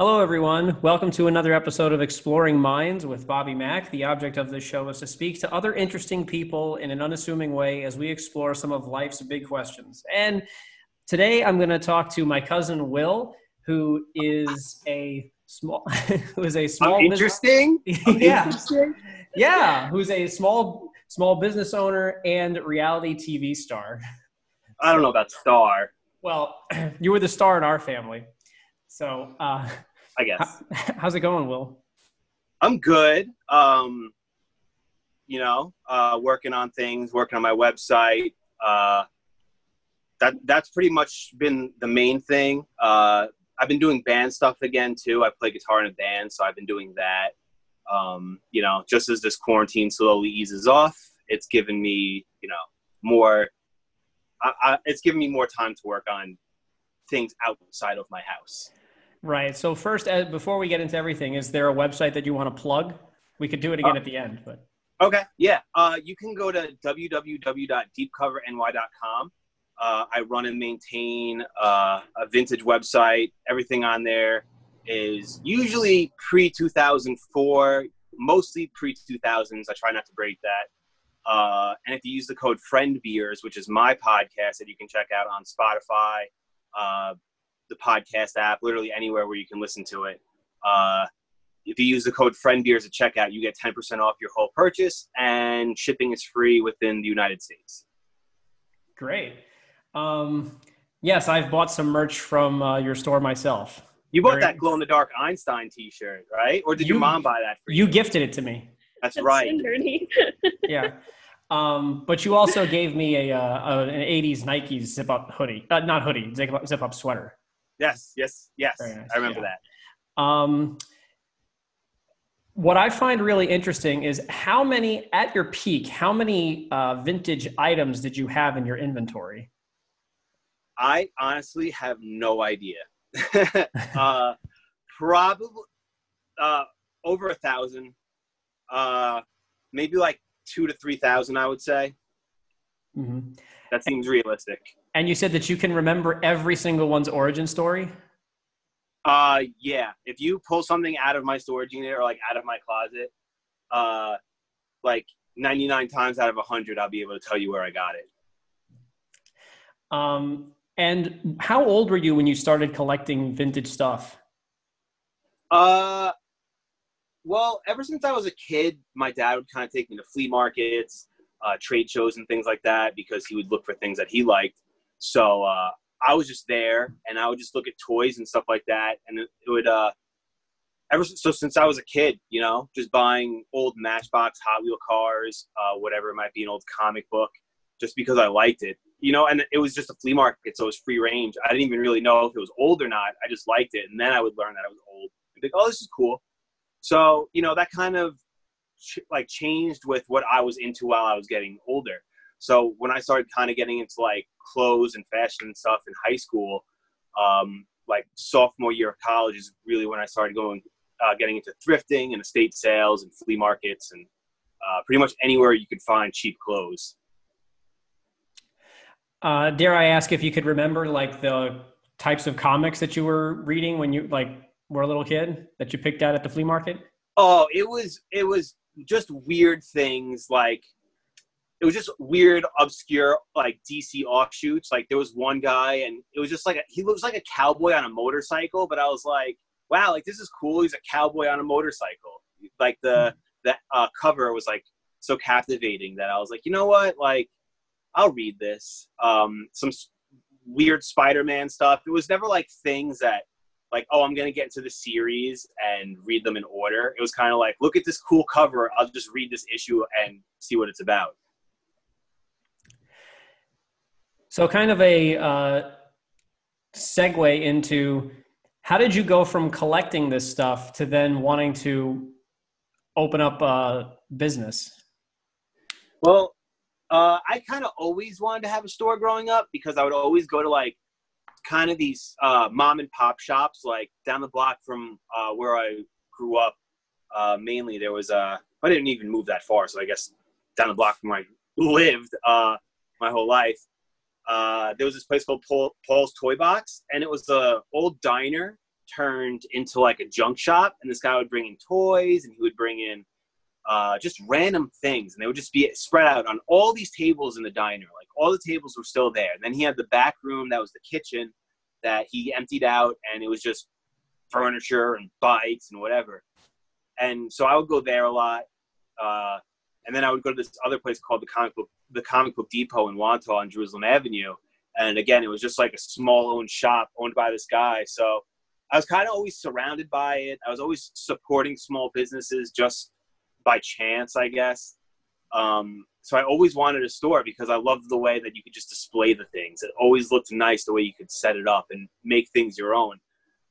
Hello, everyone. Welcome to another episode of Exploring Minds with Bobby Mack. The object of this show is to speak to other interesting people in an unassuming way as we explore some of life's big questions. And today I'm going to talk to my cousin Will, who is a small, who is a small, I'm interesting. Business, yeah, interesting. yeah, who's a small, small business owner and reality TV star. I don't know about star. Well, you were the star in our family. So, uh, I guess. How, how's it going, Will? I'm good. Um, you know, uh, working on things, working on my website. Uh, that that's pretty much been the main thing. Uh, I've been doing band stuff again too. I play guitar in a band, so I've been doing that. Um, you know, just as this quarantine slowly eases off, it's given me, you know, more. I, I, it's given me more time to work on things outside of my house. Right. So first, uh, before we get into everything, is there a website that you want to plug? We could do it again uh, at the end, but. Okay. Yeah. Uh, you can go to www.deepcoverny.com. Uh, I run and maintain uh, a vintage website. Everything on there is usually pre 2004, mostly pre 2000s. I try not to break that. Uh, and if you use the code FriendBeers, which is my podcast that you can check out on Spotify, uh, the podcast app, literally anywhere where you can listen to it. Uh, if you use the code FriendBeers at checkout, you get 10% off your whole purchase, and shipping is free within the United States. Great. Um, yes, I've bought some merch from uh, your store myself. You bought Very... that glow in the dark Einstein T-shirt, right? Or did you, your mom buy that for you? You gifted it to me. That's, That's right. yeah. Um, but you also gave me a, uh, a, an '80s Nike zip-up hoodie, uh, not hoodie, zip-up, zip-up sweater. Yes, yes, yes. Nice. I remember yeah. that. Um, what I find really interesting is how many, at your peak, how many uh, vintage items did you have in your inventory? I honestly have no idea. uh, probably uh, over a thousand, uh, maybe like two to three thousand, I would say. Mm-hmm. That seems realistic. And you said that you can remember every single one's origin story. Uh, yeah. If you pull something out of my storage unit or like out of my closet, uh, like 99 times out of 100, I'll be able to tell you where I got it. Um, and how old were you when you started collecting vintage stuff? Uh, well, ever since I was a kid, my dad would kind of take me to flea markets, uh, trade shows, and things like that because he would look for things that he liked. So uh, I was just there, and I would just look at toys and stuff like that, and it, it would. Uh, ever so since I was a kid, you know, just buying old Matchbox Hot Wheel cars, uh, whatever it might be, an old comic book, just because I liked it, you know. And it was just a flea market, so it was free range. I didn't even really know if it was old or not. I just liked it, and then I would learn that it was old. And oh, this is cool. So you know, that kind of ch- like changed with what I was into while I was getting older. So when I started kind of getting into like clothes and fashion and stuff in high school, um, like sophomore year of college is really when I started going, uh, getting into thrifting and estate sales and flea markets and uh, pretty much anywhere you could find cheap clothes. Uh, dare I ask if you could remember like the types of comics that you were reading when you like were a little kid that you picked out at the flea market? Oh, it was it was just weird things like it was just weird, obscure, like DC offshoots. Like there was one guy, and it was just like a, he looks like a cowboy on a motorcycle. But I was like, wow, like this is cool. He's a cowboy on a motorcycle. Like the the uh, cover was like so captivating that I was like, you know what, like I'll read this. Um, some weird Spider-Man stuff. It was never like things that like, oh, I'm gonna get into the series and read them in order. It was kind of like, look at this cool cover. I'll just read this issue and see what it's about. So, kind of a uh, segue into how did you go from collecting this stuff to then wanting to open up a business? Well, uh, I kind of always wanted to have a store growing up because I would always go to like kind of these uh, mom and pop shops, like down the block from uh, where I grew up. Uh, mainly, there was a. I didn't even move that far, so I guess down the block from where I lived uh, my whole life uh, there was this place called Paul, Paul's Toy Box, and it was a old diner turned into like a junk shop, and this guy would bring in toys, and he would bring in uh, just random things, and they would just be spread out on all these tables in the diner. Like all the tables were still there. And then he had the back room that was the kitchen that he emptied out, and it was just furniture and bikes and whatever. And so I would go there a lot. Uh, and then I would go to this other place called the comic book the comic book depot in Wantagh on Jerusalem Avenue. And again, it was just like a small owned shop owned by this guy. So I was kind of always surrounded by it. I was always supporting small businesses just by chance, I guess. Um, so I always wanted a store because I loved the way that you could just display the things. It always looked nice the way you could set it up and make things your own.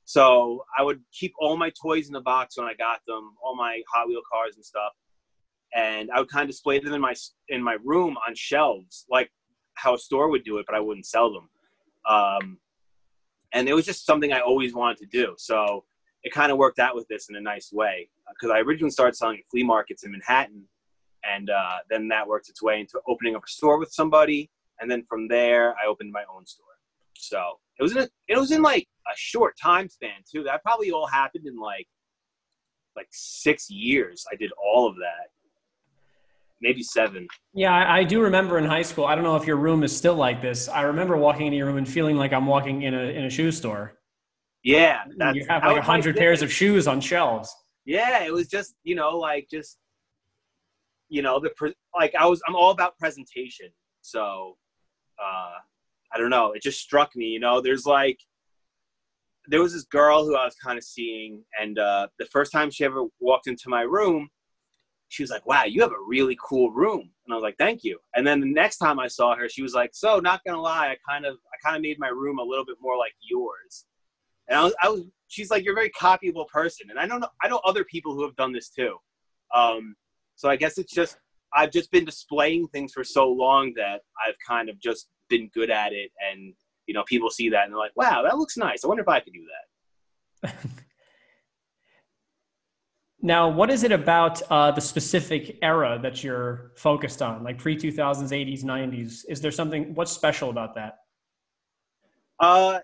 So I would keep all my toys in the box when I got them, all my Hot Wheel cars and stuff, and I would kind of display them in my in my room on shelves, like how a store would do it, but I wouldn't sell them. Um, and it was just something I always wanted to do. So it kind of worked out with this in a nice way because I originally started selling at flea markets in Manhattan, and uh, then that worked its way into opening up a store with somebody, and then from there I opened my own store. So it was in a, it was in like a short time span too. That probably all happened in like like six years. I did all of that, maybe seven. Yeah, I, I do remember in high school. I don't know if your room is still like this. I remember walking into your room and feeling like I'm walking in a in a shoe store. Yeah, you have like a hundred pairs of shoes on shelves. Yeah, it was just you know like just you know the pre- like I was I'm all about presentation. So uh, I don't know. It just struck me. You know, there's like there was this girl who I was kind of seeing, and uh, the first time she ever walked into my room, she was like, "Wow, you have a really cool room," and I was like, "Thank you." And then the next time I saw her, she was like, "So, not gonna lie, I kind of I kind of made my room a little bit more like yours." And I was, I was, she's like, you're a very copyable person. And I don't know, I know other people who have done this too. Um, so I guess it's just, I've just been displaying things for so long that I've kind of just been good at it. And, you know, people see that and they're like, wow, that looks nice. I wonder if I could do that. now, what is it about uh, the specific era that you're focused on, like pre 2000s, 80s, 90s? Is there something, what's special about that? Uh,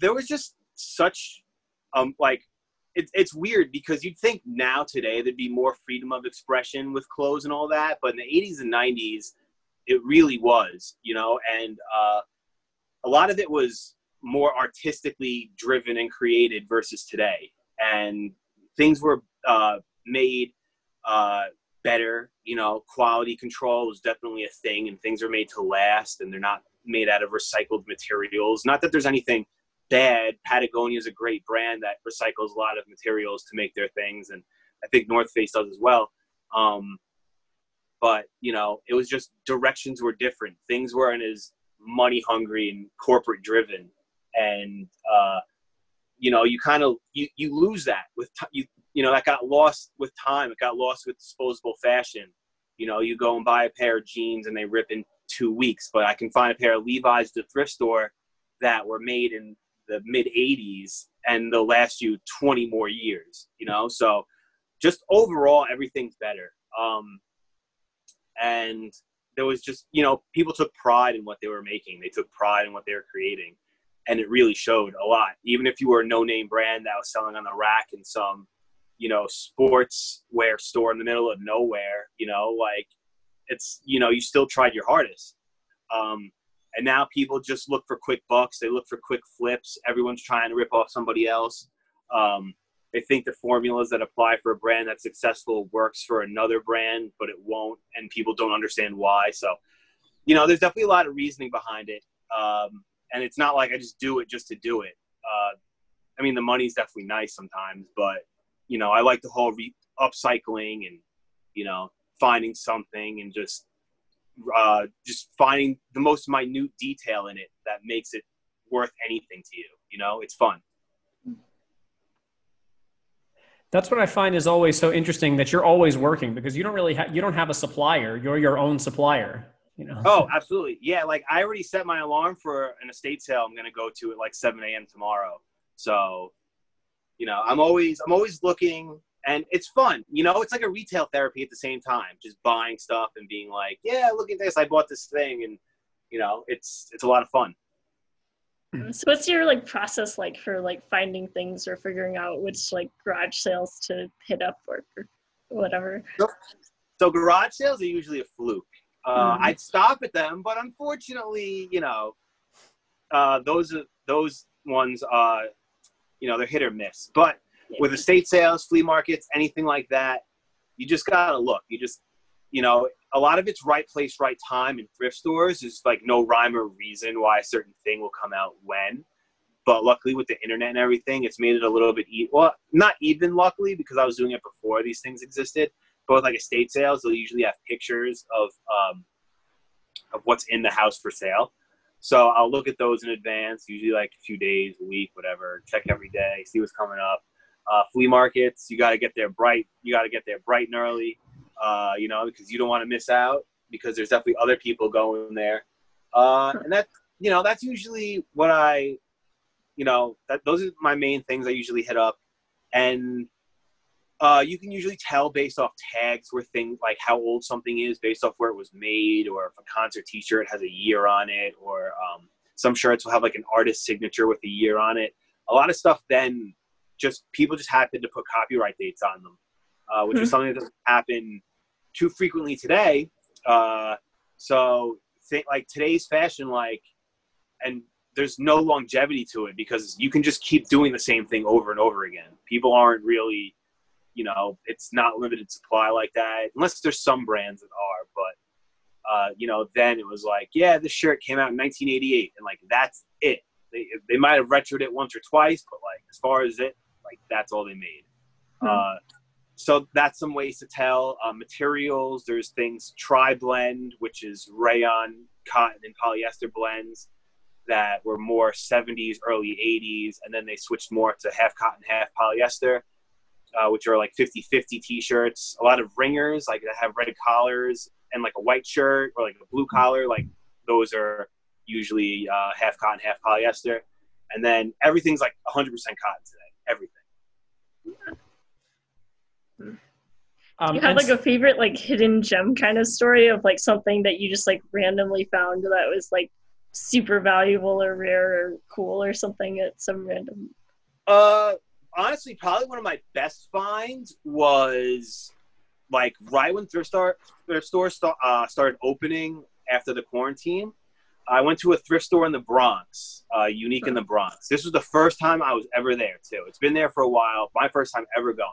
there was just such um like it, it's weird because you'd think now today there'd be more freedom of expression with clothes and all that but in the 80s and 90s it really was you know and uh, a lot of it was more artistically driven and created versus today and things were uh, made uh, better you know quality control was definitely a thing and things are made to last and they're not made out of recycled materials not that there's anything bad, Patagonia is a great brand that recycles a lot of materials to make their things, and I think North Face does as well. Um, but you know, it was just directions were different. Things weren't as money hungry and corporate driven, and uh, you know, you kind of you you lose that with t- you you know that got lost with time. It got lost with disposable fashion. You know, you go and buy a pair of jeans and they rip in two weeks, but I can find a pair of Levi's at the thrift store that were made in the mid 80s and they'll last you 20 more years you know? So just overall everything's better. Um, and there was just you know people took pride in what they were making. They took pride in what they were creating. And it really showed a lot. Even if you were a no name brand that was selling on the rack in some you know sports wear store in the middle of nowhere you know like it's you know you still tried your hardest um, and now people just look for quick bucks. They look for quick flips. Everyone's trying to rip off somebody else. Um, they think the formulas that apply for a brand that's successful works for another brand, but it won't, and people don't understand why. So, you know, there's definitely a lot of reasoning behind it, um, and it's not like I just do it just to do it. Uh, I mean, the money's definitely nice sometimes, but you know, I like the whole re- upcycling and you know finding something and just uh, just finding the most minute detail in it that makes it worth anything to you. You know, it's fun. That's what I find is always so interesting that you're always working because you don't really have you don't have a supplier. You're your own supplier. You know. Oh, absolutely. Yeah, like I already set my alarm for an estate sale I'm gonna go to at like 7 a.m. tomorrow. So, you know, I'm always I'm always looking and it's fun. You know, it's like a retail therapy at the same time, just buying stuff and being like, yeah, look at this, I bought this thing, and you know, it's it's a lot of fun. So what's your like process like for like finding things or figuring out which like garage sales to hit up or, or whatever? So, so garage sales are usually a fluke. Uh, Mhm. I'd stop at them, but unfortunately, you know, uh, those those ones. Uh, you know, they're hit or miss. But with estate sales, flea markets, anything like that, you just gotta look. You just, you know, a lot of it's right place, right time in thrift stores. There's like no rhyme or reason why a certain thing will come out when. But luckily, with the internet and everything, it's made it a little bit e- well, not even luckily because I was doing it before these things existed. But with like estate sales, they'll usually have pictures of um, of what's in the house for sale. So I'll look at those in advance, usually like a few days, a week, whatever. Check every day, see what's coming up. Uh, flea markets, you got to get there bright. You got to get there bright and early, uh, you know, because you don't want to miss out because there's definitely other people going there. Uh, and that, you know, that's usually what I, you know, that those are my main things I usually hit up. And uh, you can usually tell based off tags where things like how old something is based off where it was made or if a concert t-shirt has a year on it or um, some shirts will have like an artist signature with a year on it a lot of stuff then just people just happen to put copyright dates on them uh, which is Mhm. something that doesn't happen too frequently today uh, so think like today's fashion like and there's no longevity to it because you can just keep doing the same thing over and over again people aren't really you know, it's not limited supply like that, unless there's some brands that are. But uh, you know, then it was like, yeah, this shirt came out in 1988, and like that's it. They they might have retroed it once or twice, but like as far as it, like that's all they made. Hmm. Uh, so that's some ways to tell. Uh, materials, there's things tri blend, which is rayon, cotton, and polyester blends that were more 70s, early 80s, and then they switched more to half cotton, half polyester uh, which are like 50-50 t-shirts. A lot of ringers, like that have red collars and like a white shirt or like a blue collar. Like those are usually uh, half cotton, half polyester. And then everything's like 100% cotton today. Everything. Um, you have like a favorite like hidden gem kind of story of like something that you just like randomly found that was like super valuable or rare or cool or something at some random Uh, honestly, probably one of my best finds was like right when thrift store thrift store sta- uh, started opening after the quarantine. I went to a thrift store in the Bronx, uh, unique in the Bronx. This was the first time I was ever there too. It's been there for a while. My first time ever going.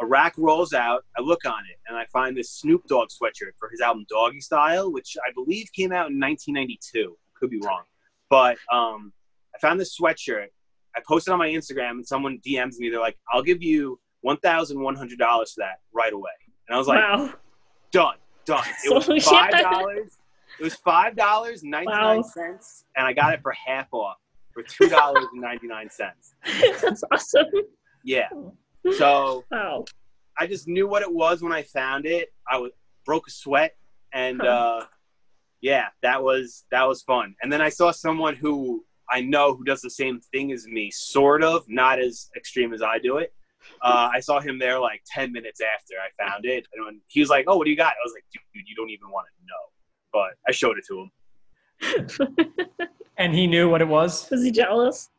A rack rolls out. I look on it and I find this Snoop Dogg sweatshirt for his album Doggystyle, which I believe came out in 1992. Could be wrong, but um, I found this sweatshirt. I posted on my Instagram and someone DMs me. They're like, "I'll give you one thousand one hundred dollars for that right away." And I was like, wow "Done, done." It was five dollars. It was five dollars ninety nine cents, and I got it for half off for two dollars and ninety nine cents. that's awesome Yeah. So wow I just knew what it was when I found it. I was broke a sweat, and Huh. uh, yeah, that was that was fun. And then I saw someone who I know who does the same thing as me, sort of, not as extreme as I do it. Uh, I saw him there like ten minutes after I found it, and when he was like, "Oh, what do you got?" I was like, "Dude, you don't even want to know." But I showed it to him. and he knew what it was. was he jealous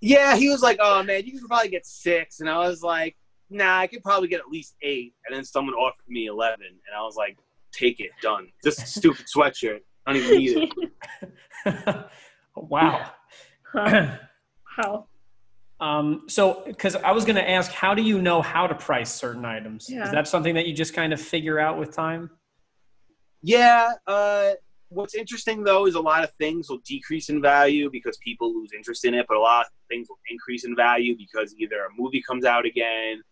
Yeah, he was like, "Oh man, you could probably get six. and I was like, "Nah, I could probably get at least eight. And then someone offered me eleven, and I was like, "Take it, done." Just a stupid sweatshirt. I don't even need it. wow. Huh. how Um, so, because I was going to ask, how do you know how to price certain items? Yeah. Is that something that you just kind of figure out with time? Yeah. Uh, what's interesting though is a lot of things will decrease in value because people lose interest in it, but a lot of things will increase in value because either a movie comes out again,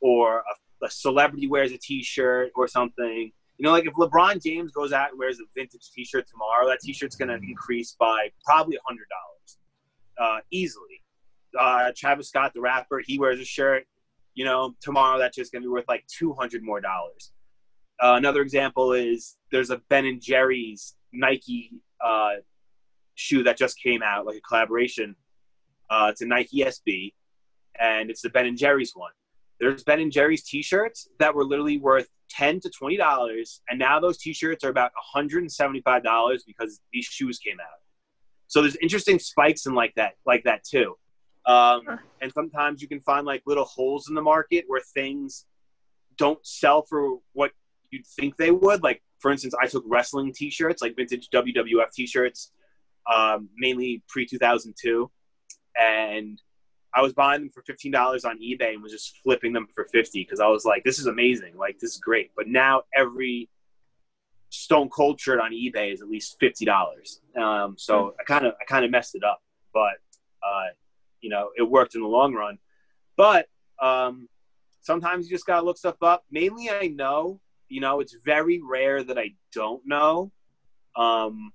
or a, a celebrity wears a T-shirt or something. You know, like if LeBron James goes out and wears a vintage T-shirt tomorrow, that T-shirt's going to increase by probably a hundred dollars, uh, easily. Uh, Travis Scott, the rapper, he wears a shirt. You know, tomorrow that's just to be worth like two hundred more dollars. Uh, another example is there's a Ben and Jerry's Nike uh, shoe that just came out, like a collaboration. Uh, it's a Nike SB, and it's the Ben and Jerry's one. There's Ben and Jerry's T-shirts that were literally worth ten to twenty dollars, and now those T-shirts are about one hundred and seventy-five dollars because these shoes came out. So there's interesting spikes in like that, like that too. Um, and sometimes you can find like little holes in the market where things don't sell for what you'd think they would. Like for instance, I took wrestling T-shirts, like vintage WWF T-shirts, um, mainly pre 2002, and I was buying them for fifteen dollars on eBay and was just flipping them for fifty because I was like, "This is amazing! Like this is great." But now every Stone Cold shirt on eBay is at least fifty dollars. Um, so I kind of I kind of messed it up, but uh, you know it worked in the long run. But um, sometimes you just gotta look stuff up. Mainly, I know. You know, it's very rare that I don't know. Um,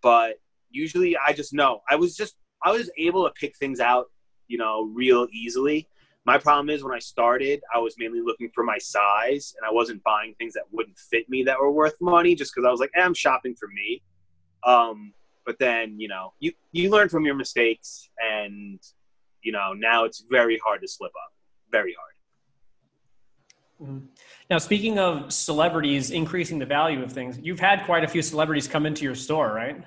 but usually I just know. I was just I was able to pick things out, you know, real easily. My problem is when I started, I was mainly looking for my size and I wasn't buying things that wouldn't fit me that were worth money just because I was like, eh, I'm shopping for me. Um, but then, you know, you, you learn from your mistakes and, you know, now it's very hard to slip up. Very hard. Mm-hmm. Now, speaking of celebrities increasing the value of things, you've had quite a few celebrities come into your store, right?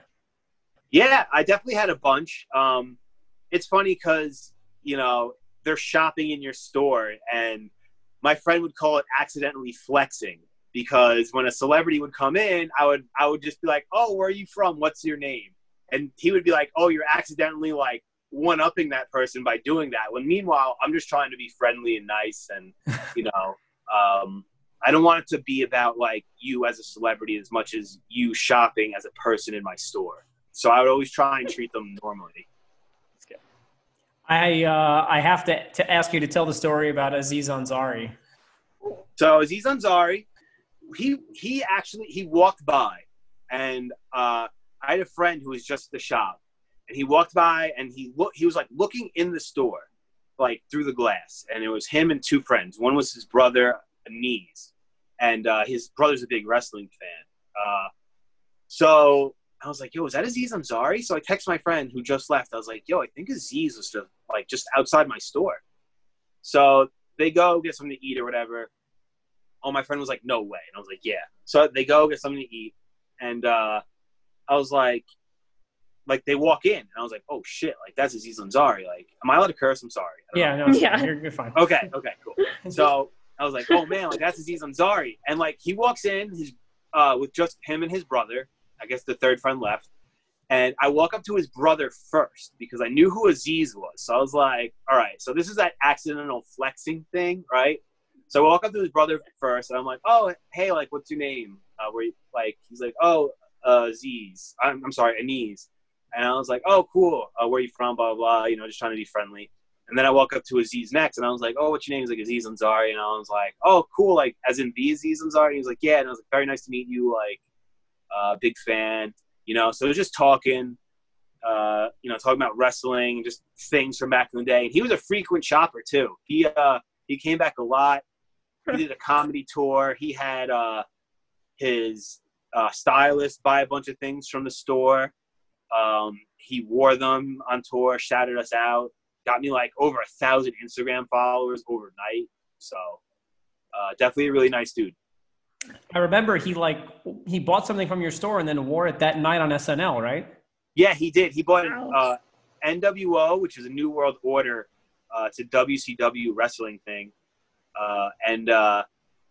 Yeah, I definitely had a bunch. Um, it's funny because you know they're shopping in your store, and my friend would call it accidentally flexing because when a celebrity would come in, I would I would just be like, "Oh, where are you from? What's your name?" And he would be like, "Oh, you're accidentally like one upping that person by doing that." When meanwhile, I'm just trying to be friendly and nice, and you know, um, I don't want it to be about like you as a celebrity as much as you shopping as a person in my store. So I would always try and treat them normally. I uh, I have to to ask you to tell the story about Aziz Ansari. So Aziz Ansari, he he actually he walked by, and uh, I had a friend who was just at the shop, and he walked by and he look he was like looking in the store, like through the glass, and it was him and two friends. One was his brother Aniz, and uh, his brother's a big wrestling fan. Uh, so I was like, yo, is that Aziz Ansari? So I text my friend who just left. I was like, yo, I think Aziz was just like just outside my store. So they go get something to eat or whatever. Oh, my friend was like, no way. And I was like, yeah. So they go get something to eat. And uh, I was like, like they walk in. And I was like, oh shit, like that's Aziz Ansari. Like, am I allowed to curse? I'm sorry. Yeah, know. no, yeah. You're, you're fine. Okay, okay, cool. So I was like, oh man, like that's Aziz Ansari. And like he walks in, his uh, with just him and his brother I guess the third friend left. And I walk up to his brother first because I knew who Aziz was. So I was like, all right, so this is that accidental flexing thing, right? So I walk up to his brother first and I'm like, oh, hey, like, what's your name? Uh, where like, he's like, oh, uh, Aziz. I'm, I'm sorry, Aniz. And I was like, oh, cool. Uh, where you from? Blah, blah, blah. You know, just trying to be friendly. And then I walk up to Aziz next, and I was like, "Oh, what's your name?" He's like Aziz Ansari, and I was like, "Oh, cool, like as in the Aziz Ansari." He's like, "Yeah," and I was like, "Very nice to meet you. Like, uh, big fan, you know. So it was just talking, uh, you know, talking about wrestling, just things from back in the day. And he was a frequent shopper too. He uh, he came back a lot. He did a comedy tour. He had uh, his uh, stylist buy a bunch of things from the store. Um, he wore them on tour, shouted us out, got me like over a thousand Instagram followers overnight. So uh, definitely a really nice dude. I remember he like he bought something from your store and then wore it that night on SNL, right? Yeah, he did. He bought an uh, NWO, which is a New World Order uh, a WCW wrestling thing, uh, and uh,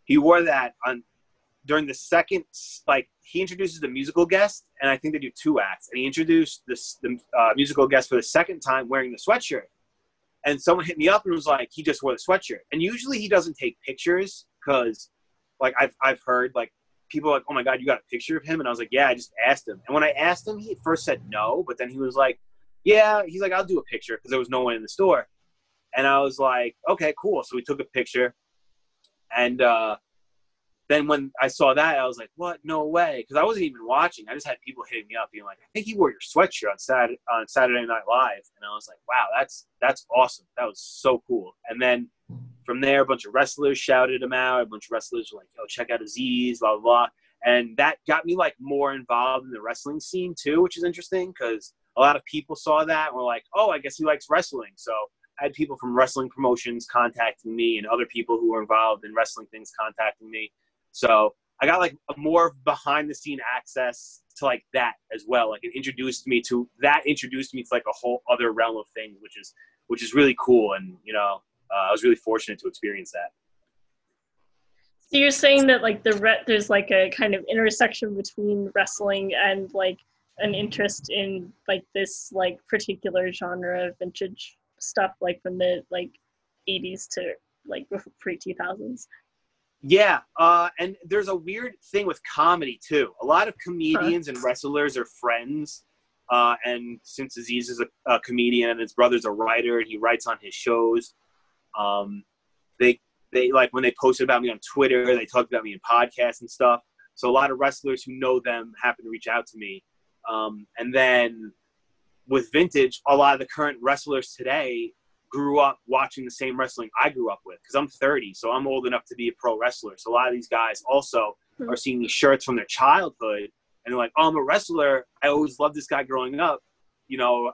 he wore that on during the second like he introduces the musical guest, and I think they do two acts, and he introduced this the uh, musical guest for the second time wearing the sweatshirt, and someone hit me up and was like, he just wore the sweatshirt, and usually he doesn't take pictures because like I've I've heard like people like, oh my god, you got a picture of him, and I was like, yeah, I just asked him, and when I asked him, he first said no, but then he was like, yeah, he's like, I'll do a picture because there was no one in the store, and I was like, okay, cool. So we took a picture, and uh, then when I saw that, I was like, what? No way, because I wasn't even watching. I just had people hitting me up, being like, I think he wore your sweatshirt on Saturday on Saturday Night Live, and I was like, wow, that's that's awesome. That was so cool. And then from there, a bunch of wrestlers shouted him out. A bunch of wrestlers were like, "Yo, check out Aziz," blah blah blah. And that got me like more involved in the wrestling scene too, which is interesting because a lot of people saw that and were like, "Oh, I guess he likes wrestling." So I had people from wrestling promotions contacting me, and other people who were involved in wrestling things contacting me. So I got like a more behind the scene access to like that as well. Like it introduced me to that introduced me to like a whole other realm of things, which is which is really cool. And you know, uh, I was really fortunate to experience that. So you're saying that like the re- there's like a kind of intersection between wrestling and like an interest in like this like particular genre of vintage stuff, like from the like 80s to like pre 2000s. Yeah, uh, and there's a weird thing with comedy too. A lot of comedians huh. and wrestlers are friends. Uh, and since Aziz is a, a, comedian and his brother's a writer and he writes on his shows, um, they they like when they posted about me on Twitter, they talked about me in podcasts and stuff. So a lot of wrestlers who know them happen to reach out to me. Um, and then with vintage, a lot of the current wrestlers today grew up watching the same wrestling I grew up with because I'm 30, so I'm old enough to be a pro wrestler. So a lot of these guys also mm-hmm. are seeing these shirts from their childhood and they're like, "Oh, I'm a wrestler. I always loved this guy growing up. You know,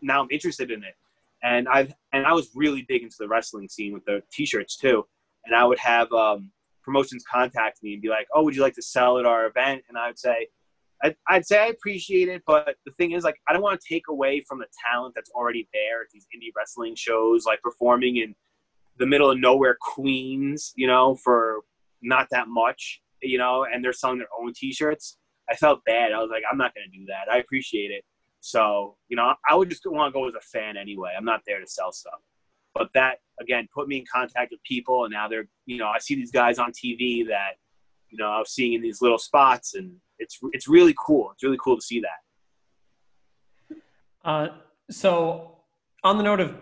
now I'm interested in it." And I've and I was really big into the wrestling scene with the t-shirts too. And I would have um, promotions contact me and be like, "Oh, would you like to sell at our event?" And I would say, I'd, I'd, say I appreciate it, but the thing is, like, I don't want to take away from the talent that's already there at these indie wrestling shows, like performing in the middle of nowhere Queens, you know, for not that much, you know, and they're selling their own T-shirts. I felt bad. I was like, I'm not going to do that. I appreciate it. So, you know, I would just want to go as a fan anyway. I'm not there to sell stuff. But that, again, put me in contact with people, and now they're, you know, I see these guys on TV that, you know, I was seeing in these little spots, and it's it's really cool. It's really cool to see that. Uh, so, on the note of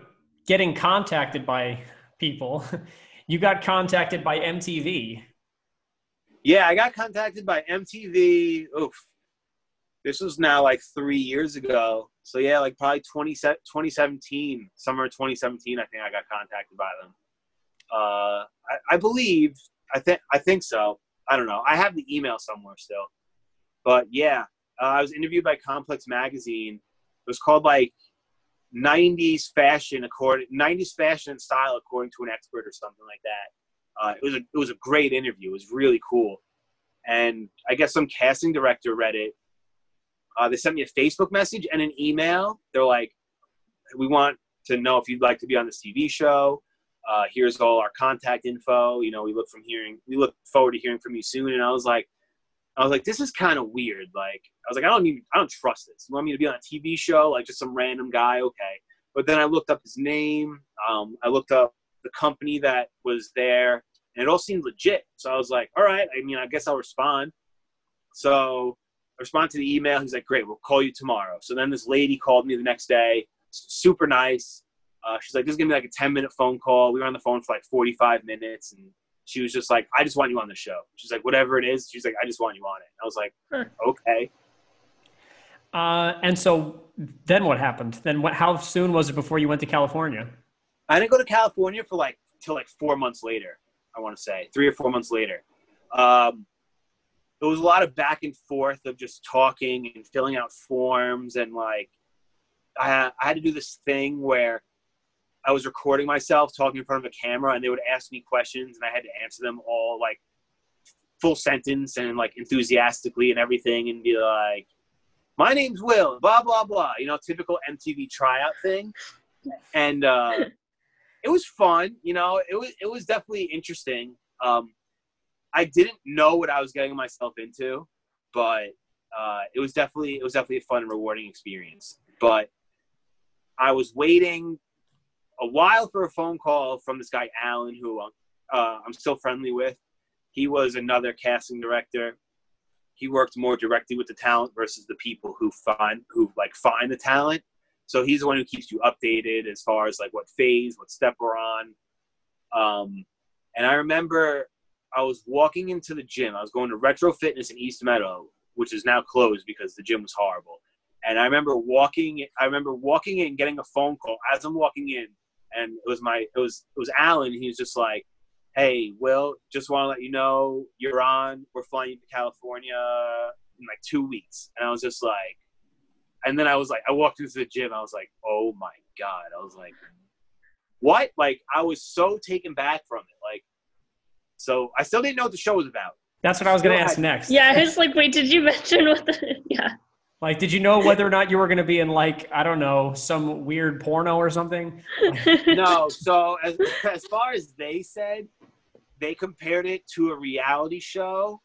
getting contacted by people, you got contacted by MTV. Yeah, I got contacted by MTV. Oof, this was now like three years ago. So yeah, like probably 20, 2017, summer 2017. I think I got contacted by them. Uh, I, I believe. I think. I think so. I don't know. I have the email somewhere still. But yeah, uh, I was interviewed by Complex Magazine. It was called like 90s fashion according 90s fashion and style according to an expert or something like that. Uh, it was a it was a great interview. It was really cool. And I guess some casting director read it. Uh, they sent me a Facebook message and an email. They're like, "We want to know if you'd like to be on this TV show. Uh, here's all our contact info. You know, we look from hearing we look forward to hearing from you soon." And I was like, I was like, this is kind of weird. Like, I was like, I don't even, I don't trust this. You want me to be on a TV show, like just some random guy? Okay. But then I looked up his name. Um, I looked up the company that was there, and it all seemed legit. So I was like, all right. I mean, I guess I'll respond. So respond to the email. He's like, great. We'll call you tomorrow. So then this lady called me the next day. Super nice. Uh, she's like, this is gonna be like a 10 minute phone call. We were on the phone for like 45 minutes, and she was just like, I just want you on the show. She's like, whatever it is. She's like, I just want you on it. I was like, okay. Uh, and so then what happened? Then what? How soon was it before you went to California? I didn't go to California for like till like four months later. I want to say three or four months later. Um, it was a lot of back and forth of just talking and filling out forms and like I, I had to do this thing where I was recording myself talking in front of a camera, and they would ask me questions, and I had to answer them all like full sentence and like enthusiastically and everything, and be like, "My name's Will," blah blah blah. You know, typical MTV tryout thing, and uh, it was fun. You know, it was it was definitely interesting. Um, I didn't know what I was getting myself into, but uh, it was definitely it was definitely a fun and rewarding experience. But I was waiting a while for a phone call from this guy Alan, who uh, I'm still friendly with. He was another casting director. He worked more directly with the talent versus the people who find who like find the talent. So he's the one who keeps you updated as far as like what phase, what step we're on. Um, and I remember I was walking into the gym. I was going to Retro Fitness in East Meadow, which is now closed because the gym was horrible. And I remember walking. I remember walking in, getting a phone call as I'm walking in and it was my it was it was Alan. He was just like, "Hey, Will, just want to let you know you're on. We're flying to California in like two weeks." And I was just like, and then I was like, I walked into the gym. I was like, "Oh my god!" I was like, "What?" Like I was so taken back from it. Like, so I still didn't know what the show was about. That's what I was going to ask had- next. Yeah, I was like, wait, did you mention what the? Yeah. Like, did you know whether or not you were going to be in like I don't know some weird porno or something? no, so as as far as they said, they compared it to a reality show,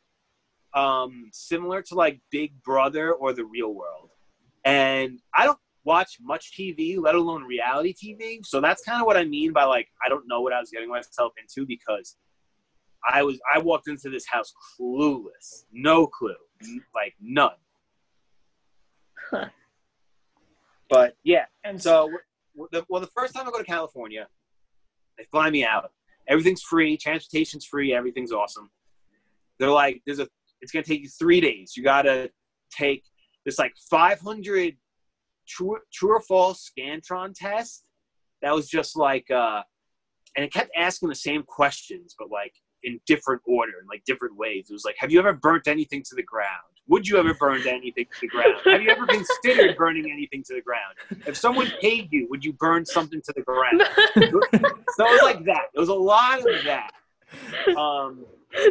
um, similar to like Big Brother or The Real World. And I don't watch much TV, let alone reality TV. So that's kind of what I mean by like I don't know what I was getting myself into because I was I walked into this house clueless, no clue, like none. Huh. But yeah, And so, well, the first time I go to California, they fly me out. Everything's free, transportation's free, everything's awesome. They're like, there's a, it's gonna take you three days. You gotta take this like 500 true, true or false Scantron test. That was just like, uh, and it kept asking the same questions, but like in different order and like different ways. It was like, have you ever burnt anything to the ground? Would you ever burn anything to the ground? Have you ever considered burning anything to the ground? If someone paid you, would you burn something to the ground? So it was like that. It was a lot of that. Um,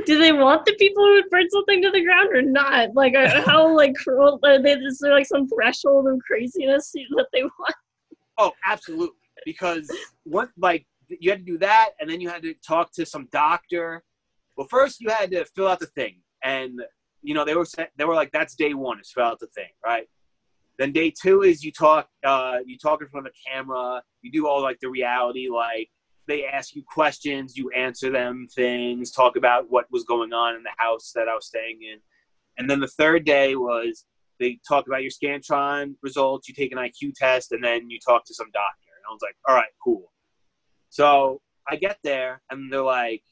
Do they want the people who would burn something to the ground or not? Like, uh, how like cruel? Are they, is there like some threshold of craziness that they want? oh, absolutely. Because what, like, you had to do that, and then you had to talk to some doctor. Well, first you had to fill out the thing, and you know they were they were like, "That's day one, is fill out the thing, right?" Then day two is you talk, uh, you talk in front of the camera, you do all like the reality, like they ask you questions, you answer them things, talk about what was going on in the house that I was staying in. And then the third day was they talk about your Scantron results, you take an IQ test, and then you talk to some doctor. And I was like, all right, cool. So I get there, and they're like,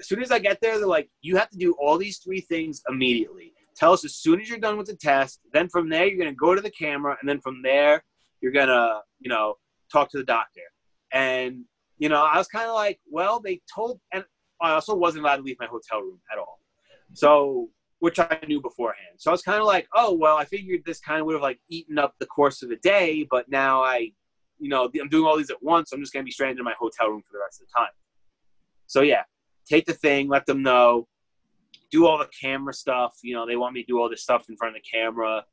as soon as I get there, they're like, you have to do all these three things immediately. Tell us as soon as you're done with the test. Then from there, you're going to go to the camera, and then from there, you're going to, you know, talk to the doctor. And, you know, I was kind of like, well, they told, and I also wasn't allowed to leave my hotel room at all. So, which I knew beforehand. So I was kind of like, oh, well, I figured this kind of would have like eaten up the course of the day, but now I, you know, I'm doing all these at once. So I'm just going to be stranded in my hotel room for the rest of the time. So yeah, take the thing, let them know, do all the camera stuff. You know, they want me to do all this stuff in front of the camera,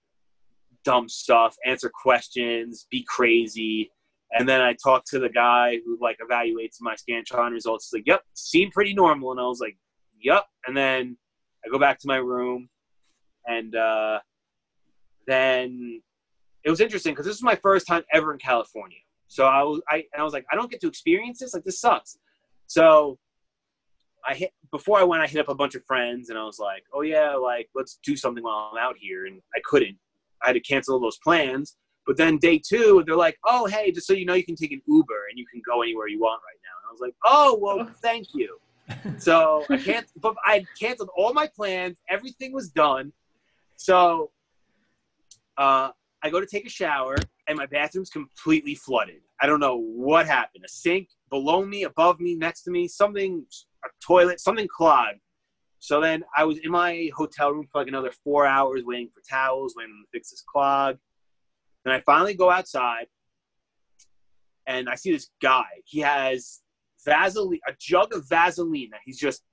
dumb stuff, answer questions, be crazy. And then I talked to the guy who like evaluates my Scantron results. He's like, "Yep, seemed pretty normal." And I was like, "Yep." And then I go back to my room, and uh, then it was interesting because this was my first time ever in California. So I was I and I was like, I don't get to experience this. Like this sucks. So I hit before I went. I hit up a bunch of friends, and I was like, "Oh yeah, like let's do something while I'm out here." And I couldn't. I had to cancel those plans. But then day two, they're like, "Oh hey, just so you know, you can take an Uber and you can go anywhere you want right now." And I was like, "Oh well, thank you." So I can't. But I canceled all my plans. Everything was done. So uh, I go to take a shower, and my bathroom's completely flooded. I don't know what happened. A sink below me, above me, next to me, something, a toilet, something clogged. So then I was in my hotel room for like another four hours waiting for towels, waiting to fix this clog. Then I finally go outside and I see this guy. He has Vaseline, a jug of Vaseline that he's just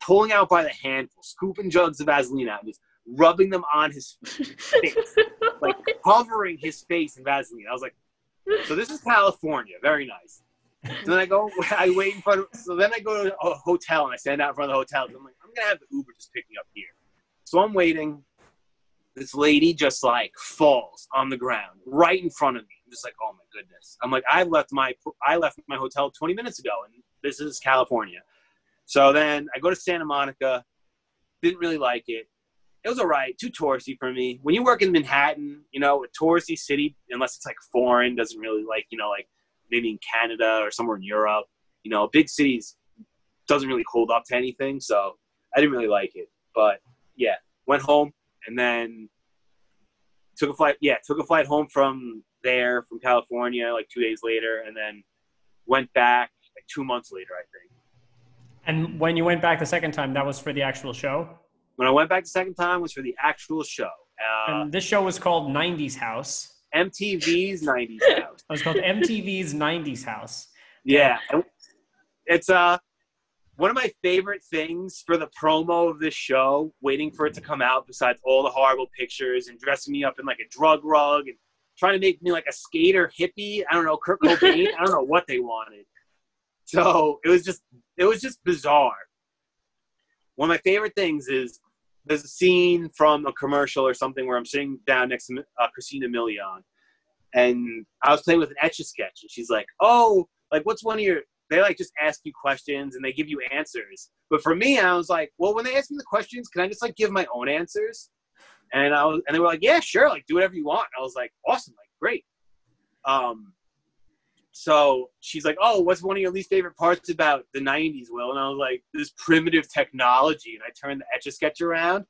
pulling out by the handful, scooping jugs of Vaseline out, and just rubbing them on his face, like covering his face in Vaseline. I was like, so this is California, very nice. So then I go, I wait in front of, so then I go to a hotel and I stand out in front of the hotel. I'm like, I'm gonna have the Uber just pick me up here. So I'm waiting. This lady just like falls on the ground right in front of me. I'm just like, oh my goodness. I'm like, I left my I left my hotel 20 minutes ago, and this is California. So then I go to Santa Monica. Didn't really like it. It was all right, too touristy for me. When you work in Manhattan, you know, a touristy city, unless it's like foreign, doesn't really like, you know, like maybe in Canada or somewhere in Europe, you know, big cities doesn't really hold up to anything. So I didn't really like it. But yeah, went home and then took a flight. Yeah, took a flight home from there, from California, like two days later, and then went back like two months later, I think. And when you went back the second time, that was for the actual show. When I went back the second time was for the actual show. Uh, And this show was called 90s House. MTV's 90s house. It was called MTV's 90s House. Yeah. and It's uh one of my favorite things for the promo of this show, waiting for it to come out, besides all the horrible pictures and dressing me up in like a drug rug and trying to make me like a skater hippie. I don't know, Kurt Cobain. I don't know what they wanted. So it was just it was just bizarre. One of my favorite things is there's a scene from a commercial or something where I'm sitting down next to uh, Christina Milian, and I was playing with an etch a sketch, and she's like, "Oh, like what's one of your?" They like just ask you questions and they give you answers. But for me, I was like, "Well, when they ask me the questions, can I just like give my own answers?" And I was, and they were like, "Yeah, sure, like do whatever you want." I was like, "Awesome, like great." Um, so she's like, "Oh, what's one of your least favorite parts about the '90s, Will?" And I was like, "This primitive technology." And I turned the etch a sketch around,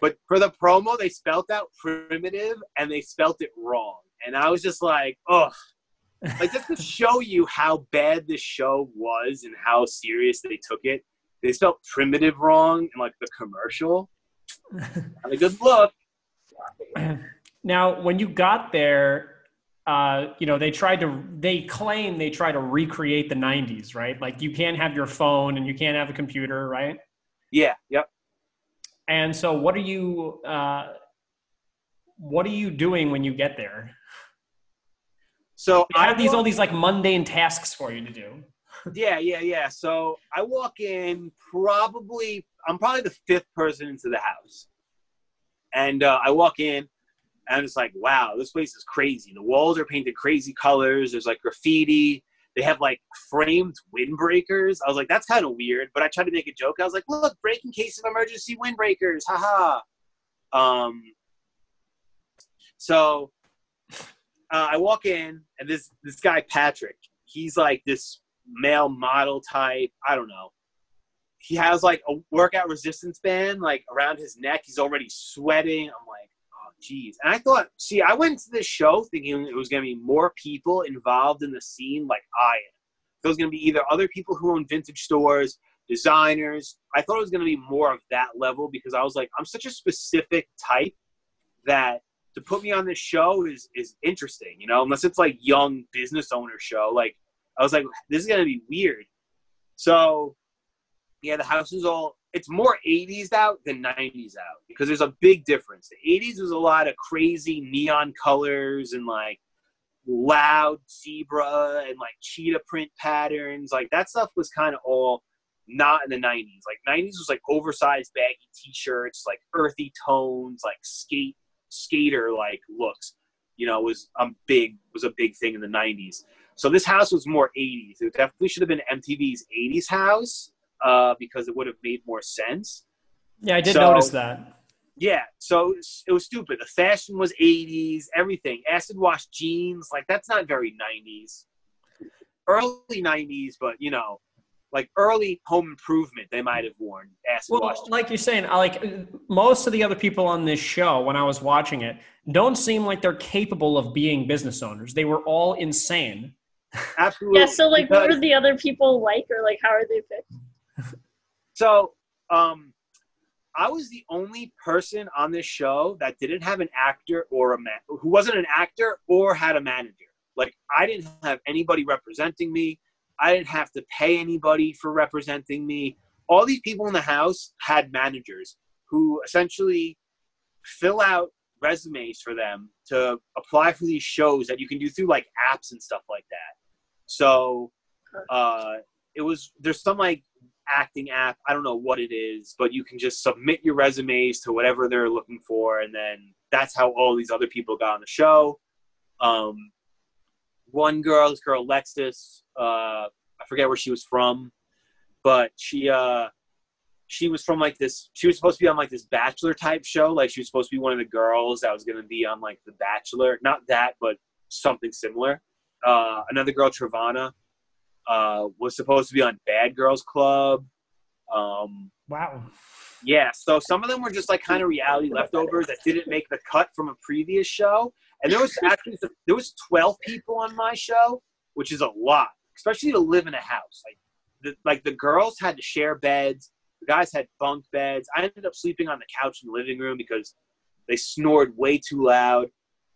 but for the promo, they spelt out primitive and they spelt it wrong, and I was just like, "Oh." like just to show you how bad this show was and how serious they took it, they spelled primitive wrong in like the commercial. Had a good look. Now, when you got there, uh, you know, they tried to, they claim they try to recreate the 90s, right? Like you can't have your phone and you can't have a computer, right? Yeah, yep. And so what are you, uh, what are you doing when you get there? So I have these walk- all these like mundane tasks for you to do. Yeah, yeah, yeah. So I walk in probably I'm probably the fifth person into the house. And uh, I walk in and I'm just like, wow, this place is crazy. The walls are painted crazy colors. There's like graffiti. They have like framed windbreakers. I was like, that's kind of weird. But I tried to make a joke. I was like, look, break in case of emergency windbreakers. Haha. Um, so uh, I walk in and this this guy Patrick, he's like this male model type. I don't know. He has like a workout resistance band like around his neck. He's already sweating. I'm like, geez. And I thought, see, I went to this show thinking it was gonna be more people involved in the scene like I am. There was gonna be either other people who own vintage stores, designers. I thought it was gonna be more of that level because I was like, I'm such a specific type that to put me on this show is is interesting, you know, unless it's like young business owner show. Like I was like, this is gonna be weird. So yeah, the house is all it's more 80s out than 90s out because there's a big difference. The 80s was a lot of crazy neon colors and like loud zebra and like cheetah print patterns. Like that stuff was kind of all not in the 90s. Like 90s was like oversized baggy t-shirts, like earthy tones, like skate skater like looks. You know, was um big was a big thing in the 90s. So this house was more 80s. It definitely should have been MTV's 80s house uh, because it would have made more sense. Yeah, I did So- notice that. Yeah, so it was, it was stupid. The fashion was 80s, everything. Acid wash jeans, like that's not very 90s. Early 90s, but you know, like early home improvement, they might have worn acid wash. Well, like you're saying, I like most of the other people on this show when I was watching it don't seem like they're capable of being business owners. They were all insane. Absolutely. Yeah, so like what because- are the other people like or like how are they picked? So, um, I was the only person on this show that didn't have an actor or a man who wasn't an actor or had a manager. Like, I didn't have anybody representing me. I didn't have to pay anybody for representing me. All these people in the house had managers who essentially fill out resumes for them to apply for these shows that you can do through like apps and stuff like that. So, uh, it was there's some like acting app. I don't know what it is, but you can just submit your resumes to whatever they're looking for, and then that's how all these other people got on the show. Um, one girl, this girl Lexus, uh, I forget where she was from, but she uh, she was from like this. She was supposed to be on like this Bachelor type show. Like she was supposed to be one of the girls that was going to be on like the Bachelor. Not that, but something similar. Uh, another girl, Travana, uh, was supposed to be on Bad Girls Club. Um, Wow. yeah, so some of them were just like kind of reality leftovers that didn't make the cut from a previous show. And there was actually there was twelve people on my show, which is a lot, especially to live in a house. Like the like the girls had to share beds, the guys had bunk beds. I ended up sleeping on the couch in the living room because they snored way too loud.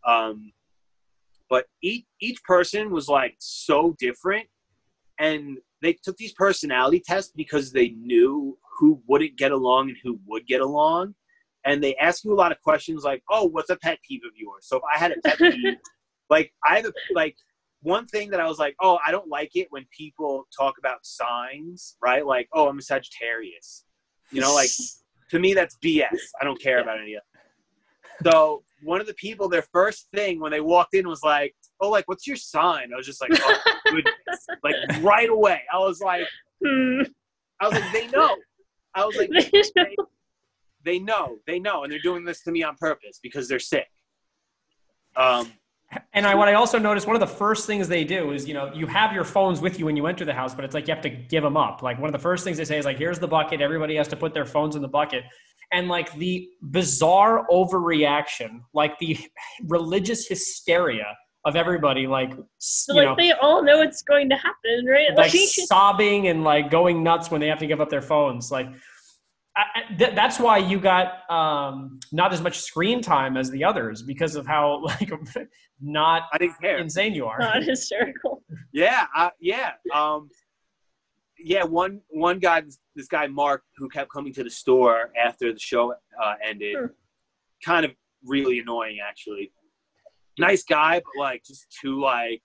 Um, but each each person was like so different, and they took these personality tests because they knew who wouldn't get along and who would get along. And they ask you a lot of questions like, "Oh, what's a pet peeve of yours?" So if I had a pet peeve, like I have a like one thing that I was like, "Oh, I don't like it when people talk about signs, right? Like, oh, I'm a Sagittarius." You know, like to me that's BS. I don't care about any of that. So one of the people, their first thing when they walked in was like, "Oh, like what's your sign?" I was just like, "Oh, goodness!" like right away. I was like, Hmm. I was like, they know. I was like, they, they know, they know, and they're doing this to me on purpose because they're sick. Um, And I, what I also noticed, one of the first things they do is, you know, you have your phones with you when you enter the house, but it's like you have to give them up. Like one of the first things they say is like, "Here's the bucket." Everybody has to put their phones in the bucket, and like the bizarre overreaction, like the religious hysteria of everybody, like So, you like know, they all know it's going to happen, right? like sobbing and like going nuts when they have to give up their phones. Like I, I- th- that's why you got um, not as much screen time as the others because of how like not I didn't care. insane you are. not hysterical. Yeah, uh, yeah, um, yeah. One one guy, this, this guy Mark, who kept coming to the store after the show uh, ended, Hmm. kind of really annoying actually. Nice guy, but like just too like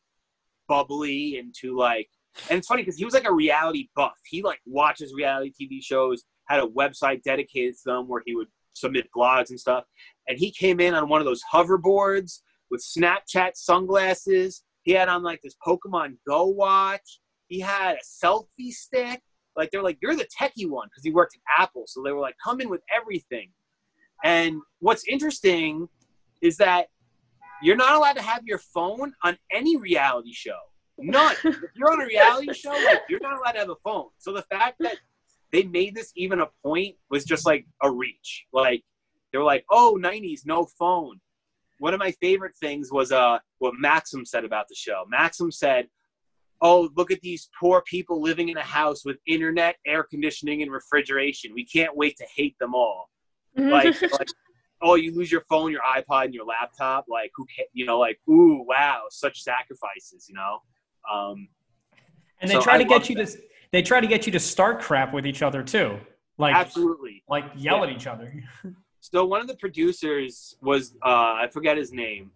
bubbly and too like. And it's funny because he was like a reality buff. He like watches reality TV shows, had a website dedicated to them where he would submit blogs and stuff. And he came in on one of those hoverboards with Snapchat sunglasses. He had on like this Pokemon Go watch. He had a selfie stick. Like they're like, you're the techie one because he worked at Apple. So they were like, come in with everything. And what's interesting is that you're not allowed to have your phone on any reality show. None. if you're on a reality show, like you're not allowed to have a phone. So the fact that they made this even a point was just like a reach. Like they were like, "Oh, '90s, no phone." One of my favorite things was uh what Maxim said about the show. Maxim said, "Oh, look at these poor people living in a house with internet, air conditioning, and refrigeration. We can't wait to hate them all." Like, like oh, you lose your phone, your iPod, and your laptop. Like, who can you know? Like, ooh, wow, such sacrifices. You know. Um, And they So try to get you to they try to get you to start crap with each other too. Like absolutely. like yell Yeah. at each other. So one of the producers was uh, I forget his name,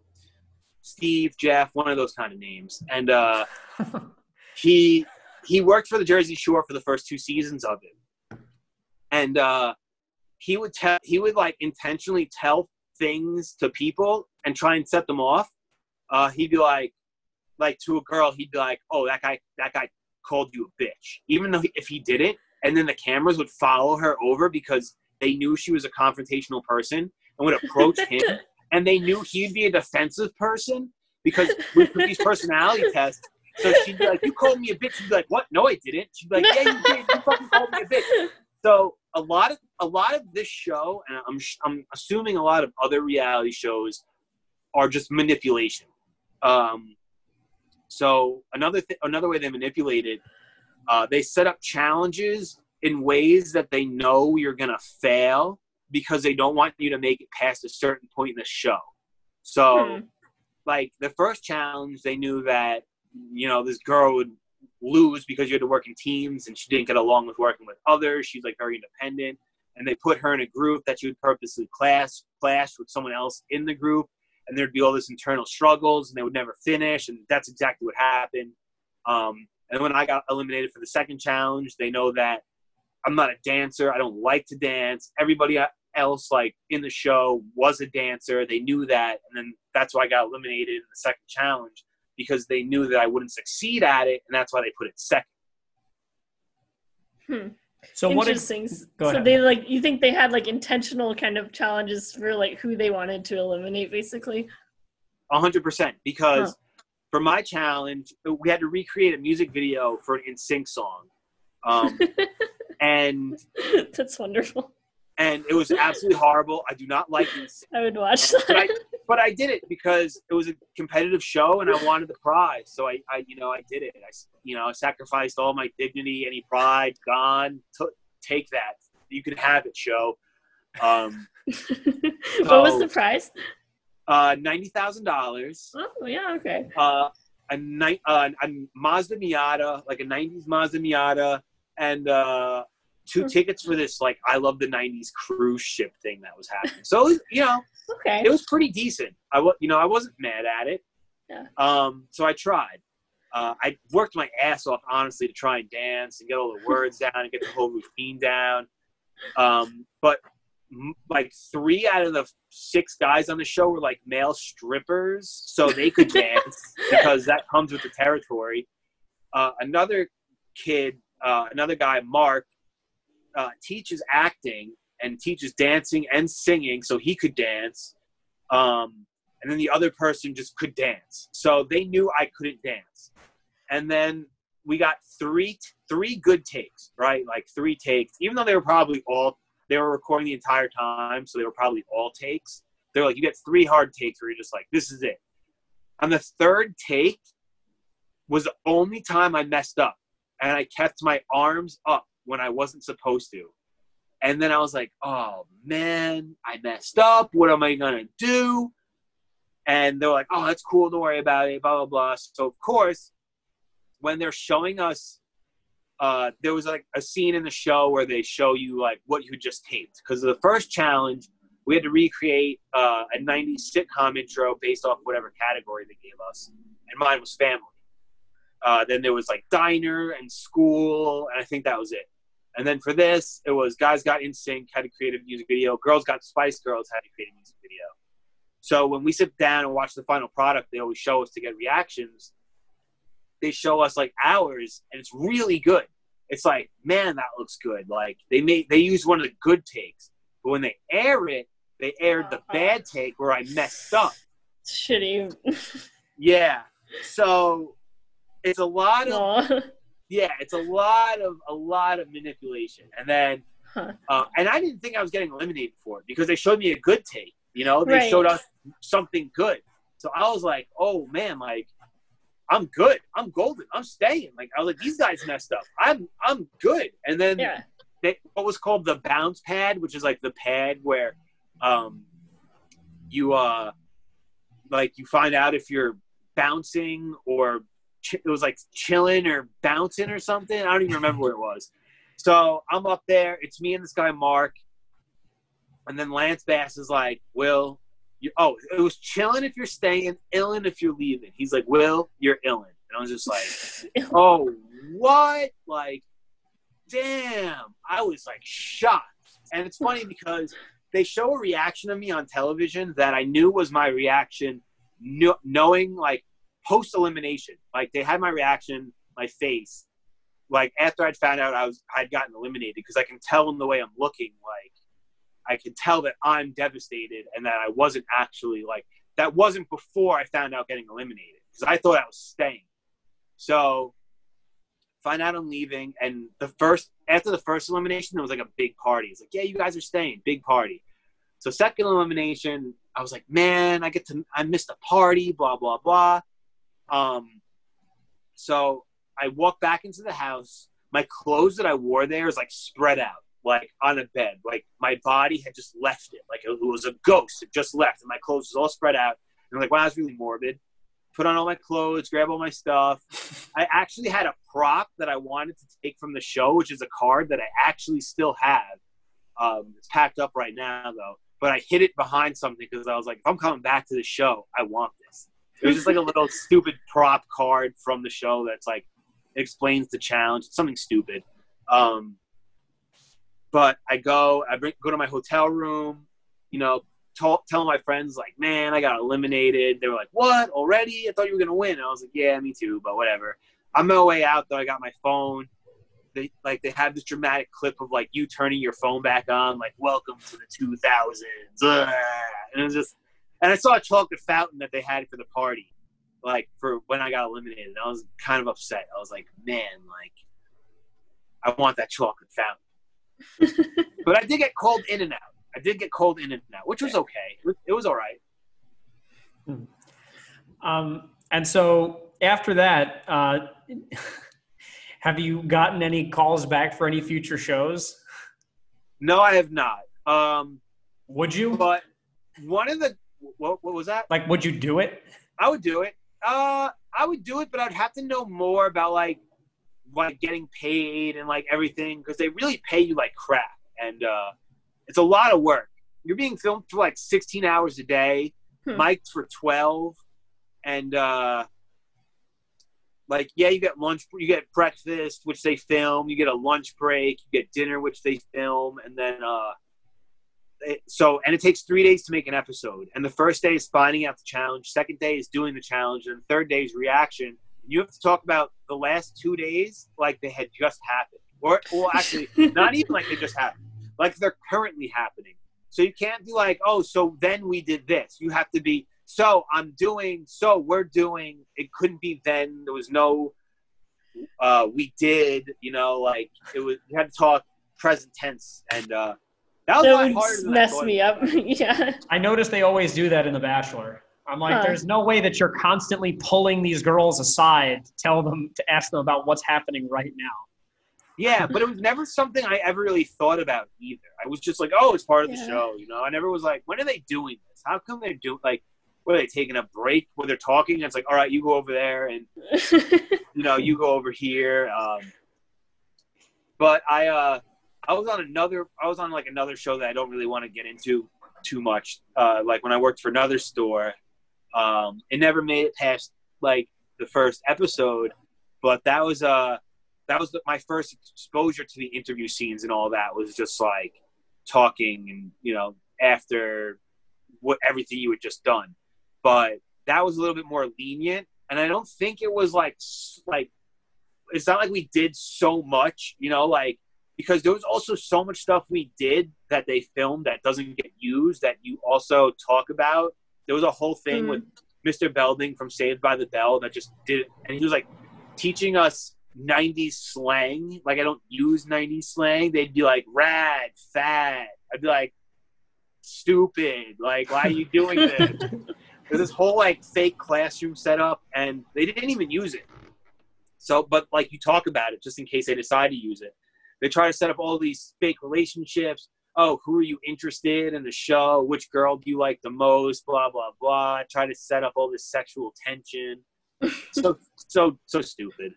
Steve, Jeff, one of those kind of names, and uh, he he worked for the Jersey Shore for the first two seasons of it, and uh, he would tell he would like intentionally tell things to people and try and set them off. Uh, he'd be like, like to a girl, he'd be like, "Oh, that guy, that guy called you a bitch," even though he, if he didn't, and then the cameras would follow her over because they knew she was a confrontational person and would approach him, and they knew he'd be a defensive person because we took these personality tests. So she'd be like, "You called me a bitch." She'd be like, "What? No, I didn't." She'd be like, "Yeah, you did. You fucking called me a bitch." So a lot of a lot of this show, and I'm I'm assuming a lot of other reality shows, are just manipulation. Um, so another th- another way they manipulate it, uh, they set up challenges in ways that they know you're gonna fail because they don't want you to make it past a certain point in the show. So, Hmm. like the first challenge, they knew that you know this girl would lose because you had to work in teams and she didn't get along with working with others. She's like very independent, and they put her in a group that she would purposely clash clash with someone else in the group, and there'd be all this internal struggles, and they would never finish, and that's exactly what happened. Um, and when I got eliminated for the second challenge, they know that I'm not a dancer. I don't like to dance. Everybody else, like in the show, was a dancer. They knew that, and then that's why I got eliminated in the second challenge because they knew that I wouldn't succeed at it, and that's why they put it second. Hmm. So what is Interesting. go so ahead. they like you think they had like intentional kind of challenges for like who they wanted to eliminate, basically. hundred percent. Because for my challenge, we had to recreate a music video for an NSYNC song, um, and That's wonderful. and it was absolutely horrible. I do not like NSYNC. I would watch but I, that. But I did it because it was a competitive show and I wanted the prize. So I, I you know, I did it. I, you know, I sacrificed all my dignity, any pride, gone. T- take that. You can have it, show. Um, what was the prize? uh, ninety thousand dollars. Oh yeah, okay. Uh, a night uh, a Mazda Miata, like a '90s Mazda Miata, and uh, two tickets for this like I love the '90s cruise ship thing that was happening. So you know, Okay. it was pretty decent. I was, you know, I wasn't mad at it. Yeah. Um, so I tried. Uh, I worked my ass off, honestly, to try and dance and get all the words down and get the whole routine down. Um, but m- like three out of the six guys on the show were like male strippers, so they could dance because that comes with the territory. Uh, another kid, uh, another guy, Mark, uh, teaches acting and teaches dancing and singing, so he could dance. Um, and then the other person just could dance, so they knew I couldn't dance. And then we got three three good takes, right? Like three takes, even though they were probably all they were recording the entire time, so they were probably all takes. They're like, you get three hard takes where you're just like, this is it. On the third take was the only time I messed up, and I kept my arms up when I wasn't supposed to. And then I was like, oh man, I messed up. What am I gonna do? And they're like, oh, that's cool. Don't worry about it. Blah blah blah. So of course, when they're showing us uh, there was like a scene in the show where they show you like what you just taped because the first challenge we had to recreate uh, a 90s sitcom intro based off whatever category they gave us and mine was family uh, then there was like diner and school and i think that was it and then for this it was guys got NSYNC had to create a music video. Girls got spice girls had to create a music video. So when we sit down and watch the final product they always show us to get reactions. They show us like ours and it's really good. It's like man that looks good. Like they made they used one of the good takes but when they air it they aired the bad uh-huh. take where i messed up. Shitty. yeah. So it's a lot of. yeah it's a lot of a lot of manipulation. And then Huh. uh, and i didn't think i was getting eliminated for it because they showed me a good take you know? They Right. showed us something good. So i was like oh man like i'm good. I'm golden. I'm staying. Like i was like these guys messed up. I'm i'm good. And then Yeah. they, what was called the bounce pad, which is like the pad where um, you uh, like you find out if you're bouncing or ch- it was like chilling or bouncing or something. I don't even remember where it was. So I'm up there. It's me and this guy Mark, and then Lance Bass is like, "Will, you, oh, it was chilling if you're staying, illin if you're leaving." He's like, "Will, you're illin," and I was just like, "Oh, what?" Like damn, I was like shocked. And it's funny because they show a reaction of me on television that I knew was my reaction, kno- knowing like post elimination. Like they had my reaction, my face, like after I'd found out I was I'd gotten eliminated because I can tell in the way I'm looking, like I can tell that I'm devastated and that I wasn't actually like that wasn't before I found out getting eliminated because I thought I was staying. So find out I'm leaving, and the first after the first elimination, there was like a big party. It's like, yeah, you guys are staying, big party. So second elimination, I was like, man, I get to I missed a party, blah blah blah. Um, so I walk back into the house. My clothes that I wore there is like spread out, like on a bed. Like my body had just left it, like it was a ghost. It just left, and my clothes was all spread out. And I'm like, wow, that's really morbid. Put on all my clothes, grab all my stuff. I actually had a prop that I wanted to take from the show, which is a card that I actually still have. Um, it's packed up right now, though. But I hid it behind something because I was like, if I'm coming back to the show, I want this. It was just like a little stupid prop card from the show that's like explains the challenge. Something stupid. Um, but I go, I bring, go to my hotel room, you know, tell, tell my friends like, man, I got eliminated. They were like, what already? I thought you were gonna win. And I was like, yeah, me too, but whatever. I'm on my way out though, I got my phone. They like they have this dramatic clip of like you turning your phone back on, like "Welcome to the 2000s," Ugh. and it was just. And I saw a chocolate fountain that they had for the party, like for when I got eliminated. And I was kind of upset. I was like, man, like I want that chocolate fountain. but I did get called in and out. I did get called in and out, which was okay. It was, all right. Um, and so after that, uh, have you gotten any calls back for any future shows? No, I have not. Um, Would you? but one of the what, what was that? Like, would you do it? I would do it. Uh, I would do it, but I'd have to know more about like like getting paid and like everything because they really pay you like crap, and uh, it's a lot of work. You're being filmed for like 16 hours a day, Hmm. mic'd for 12, and uh, like yeah, you get lunch, you get breakfast, which they film. You get a lunch break, you get dinner, which they film, and then uh, it, so and it takes three days to make an episode. And the first day is finding out the challenge. Second day is doing the challenge, and the third day is reaction. You have to talk about the last two days like they had just happened, or well, actually, not even like they just happened, like they're currently happening. So you can't be like, oh, so then we did this. You have to be, so I'm doing, so we're doing. It couldn't be then. There was no, uh, we did. You know, like it was. You had to talk present tense, and uh, that was That would harder than mess thought. me up. yeah. I noticed they always do that in The Bachelor. I'm like, Huh. there's no way that you're constantly pulling these girls aside to tell them to ask them about what's happening right now. Yeah, but it was never something I ever really thought about either. I was just like, oh, it's part of the show, you know. I never was like, when are they doing this? How come they're doing like, were they taking a break where they're talking? it's like, all right, you go over there, and you know, you go over here. Um, but I, uh, I was on another, I was on like another show that I don't really want to get into too much. Uh, like when I worked for another store, um, it never made it past like the first episode, but that was uh that was my first exposure to the interview scenes and all that was just like talking and you know after what everything you had just done but that was a little bit more lenient and i don't think it was like like it's not like we did so much you know like because there was also so much stuff we did that they filmed that doesn't get used that you also talk about there was a whole thing Mm. with mr belding from saved by the bell that just did it and he was like teaching us 90s slang. Like I don't use 90s slang. They'd be like rad, fat. I'd be like stupid. Like why are you doing this? There's this whole like fake classroom setup, and they didn't even use it. So, but like you talk about it just in case they decide to use it. They try to set up all these fake relationships. Oh, who are you interested in the show? Which girl do you like the most? Blah blah blah. Try to set up all this sexual tension. so so so stupid.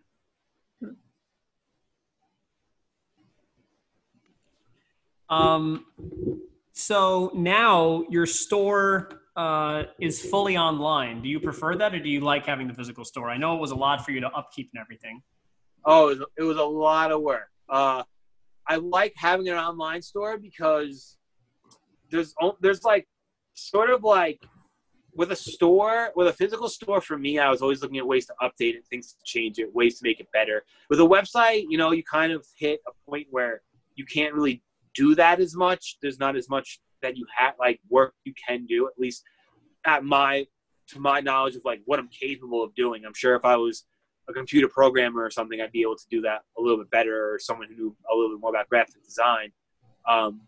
Um, so now your store uh, is fully online. Do you prefer that, or do you like having the physical store? I know it was a lot for you to upkeep and everything. Oh, it was, it was a lot of work. Uh, I like having an online store because there's there's like sort of like with a store with a physical store for me i was always looking at ways to update it things to change it ways to make it better. With a website you know you kind of hit a point where you can't really do that as much. There's not as much that you have like work you can do at least at my to my knowledge of like what i'm capable of doing. I'm sure if i was a computer programmer or something i'd be able to do that a little bit better or someone who knew a little bit more about graphic design um,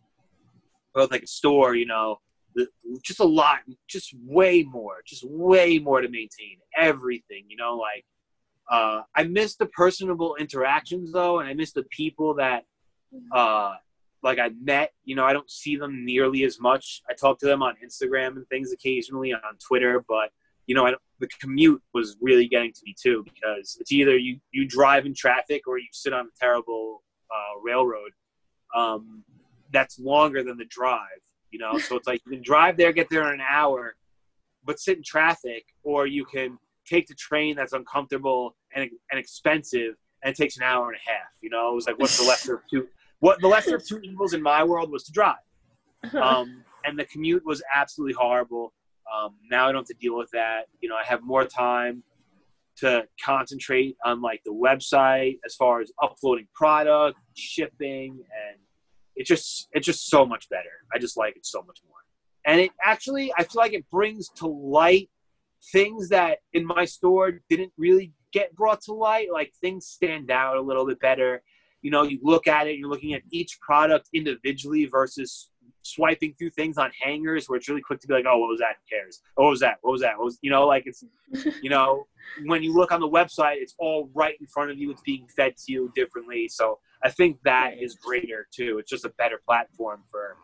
but with like a store you know the, just a lot, just way more, just way more to maintain everything. You know, like uh, I miss the personable interactions though, and I miss the people that uh, like I met. You know, I don't see them nearly as much. I talk to them on Instagram and things occasionally on Twitter, but you know, I don't, the commute was really getting to me too because it's either you you drive in traffic or you sit on a terrible uh, railroad. Um, that's longer than the drive you know? So it's like you can drive there get there in an hour but sit in traffic or you can take the train that's uncomfortable and, and expensive and it takes an hour and a half you know? It was like what's the lesser of two what the lesser of two evils in my world was to drive. Um, and the commute was absolutely horrible um, now i don't have to deal with that you know i have more time to concentrate on like the website as far as uploading product shipping and it's just it's just so much better. I just like it so much more. And it actually I feel like it brings to light things that in my store didn't really get brought to light. Like things stand out a little bit better. You know, you look at it, you're looking at each product individually versus swiping through things on hangers where it's really quick to be like, oh, what was that? Who cares? Oh, what was that? What was that? What was, you know, like it's, you know, when you look on the website, it's all right in front of you. It's being fed to you differently. So I think that is greater too. It's just a better platform for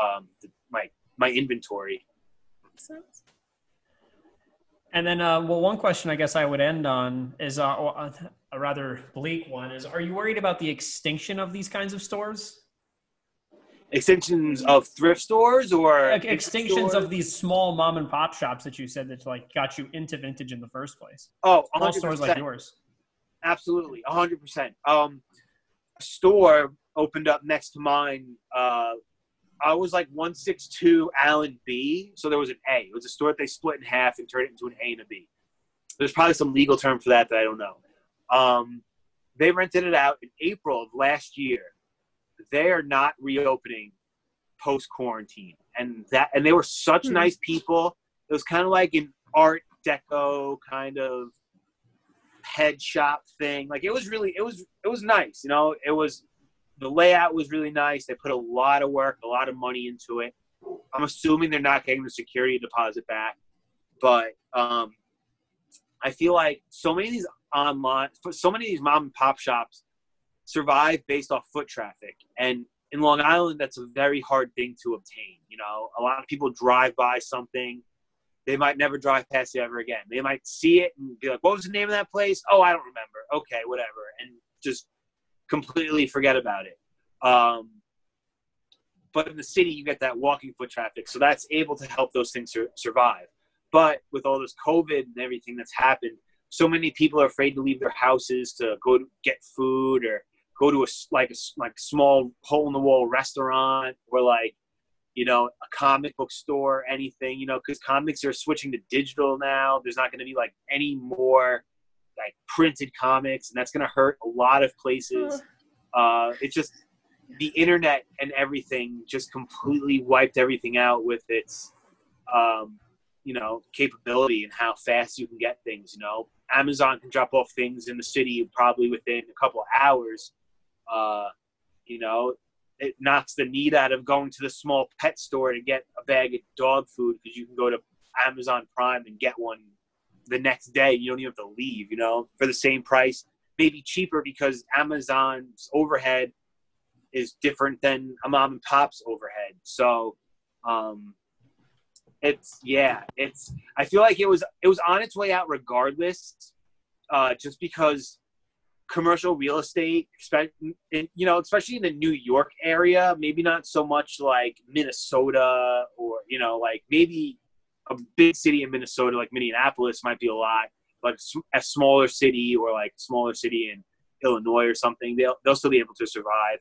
um, the, my my inventory. And then, uh, well, one question I guess I would end on is uh, a rather bleak one: is Are you worried about the extinction of these kinds of stores? Extensions of thrift stores or extinctions stores? of these small mom and pop shops that you said that like got you into vintage in the first place. Oh, all stores like yours. Absolutely, hundred percent. Um, a store opened up next to mine. Uh, I was like one six two Allen B, so there was an A. It was a store that they split in half and turned it into an A and a B. There's probably some legal term for that that I don't know. Um, they rented it out in April of last year they are not reopening post quarantine, and that and they were such mm-hmm. nice people. It was kind of like an Art Deco kind of head shop thing. Like it was really, it was, it was nice. You know, it was the layout was really nice. They put a lot of work, a lot of money into it. I'm assuming they're not getting the security deposit back, but um, I feel like so many of these online, so many of these mom and pop shops survive based off foot traffic. And in Long Island, that's a very hard thing to obtain. You know, a lot of people drive by something, they might never drive past it ever again. They might see it and be like, "What was the name of that place?" Oh, I don't remember. Okay, whatever, and just completely forget about it. Um, but in the city, you get that walking foot traffic, so that's able to help those things sur- survive. But with all this COVID and everything that's happened, so many people are afraid to leave their houses to go get food or go to a like a like small hole in the wall restaurant or like you know a comic book store anything you know because comics are switching to digital now. There's not going to be like any more like printed comics and that's going to hurt a lot of places. Uh, it's just the internet and everything just completely wiped everything out with its um, you know capability and how fast you can get things you know. Amazon can drop off things in the city probably within a couple of hours uh, you know, it knocks the need out of going to the small pet store to get a bag of dog food because you can go to Amazon Prime and get one the next day. You don't even have to leave, you know, for the same price, maybe cheaper because Amazon's overhead is different than a mom and pop's overhead. So, um, it's yeah, it's. I feel like it was it was on its way out regardless, uh, just because commercial real estate, you know, especially in the New York area, maybe not so much like Minnesota or, you know, like maybe a big city in Minnesota like Minneapolis might be a lot, but a smaller city or like smaller city in Illinois or something, they'll, they'll still be able to survive.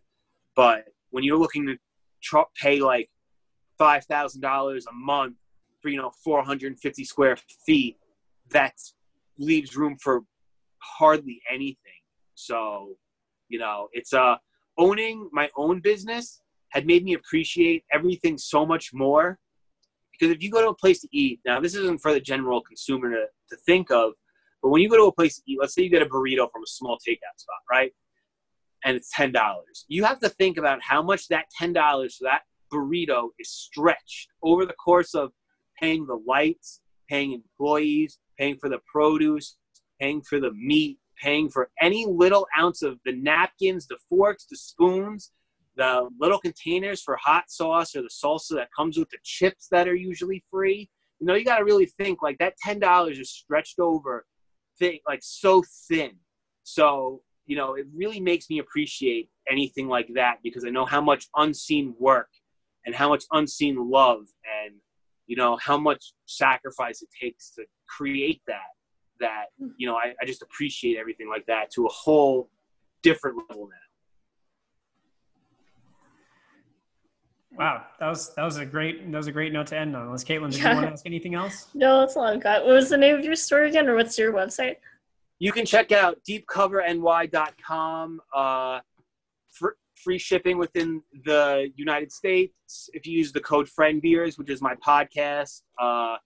But when you're looking to tr- pay like $5,000 a month for, you know, 450 square feet, that leaves room for hardly anything so, you know, it's uh owning my own business had made me appreciate everything so much more. Because if you go to a place to eat, now this isn't for the general consumer to, to think of, but when you go to a place to eat, let's say you get a burrito from a small takeout spot, right? And it's ten dollars. You have to think about how much that ten dollars for that burrito is stretched over the course of paying the lights, paying employees, paying for the produce, paying for the meat, paying for any little ounce of the napkins, the forks, the spoons, the little containers for hot sauce or the salsa that comes with the chips that are usually free. You know, you got to really think like that $10 is stretched over thing, like so thin. So, you know, it really makes me appreciate anything like that because I know how much unseen work and how much unseen love and, you know, how much sacrifice it takes to create that that hmm. you know I, I just appreciate everything like that to a whole different level now. Wow, that was that was a great that was a great note to end on. Was Caitlin, did yeah. you want to ask anything else? No, that's all I've got. What was the name of your store again, or what's your website? You can check out deepcoverny.com. Uh, for free shipping within the United States. If you use the code Friend Beers, which is my podcast, uh,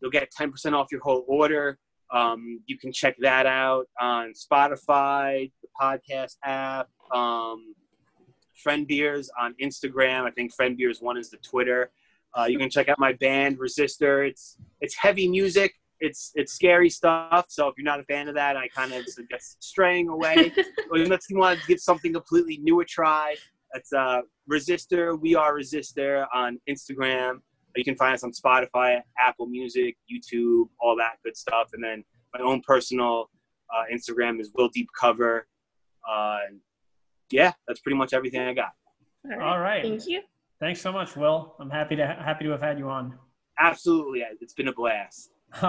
you'll get ten percent off your whole order. Um, you can check that out on Spotify, the podcast app, um, Friend Beers on Instagram. I think Friend Beers one is the Twitter. Uh, you can check out my band Resistor. It's it's heavy music. It's it's scary stuff. So if you're not a fan of that, I kind of suggest straying away. Or unless you want to give something completely new a try, that's uh, Resistor. We are Resistor on Instagram. You can find us on Spotify, Apple Music, YouTube, all that good stuff. And then my own personal uh, Instagram is Will Deep Cover. Uh, yeah, that's pretty much everything I got. All right. All right. Thank you. Thanks so much, Will. I'm happy to happy to have had you on. Absolutely, it's been a blast. All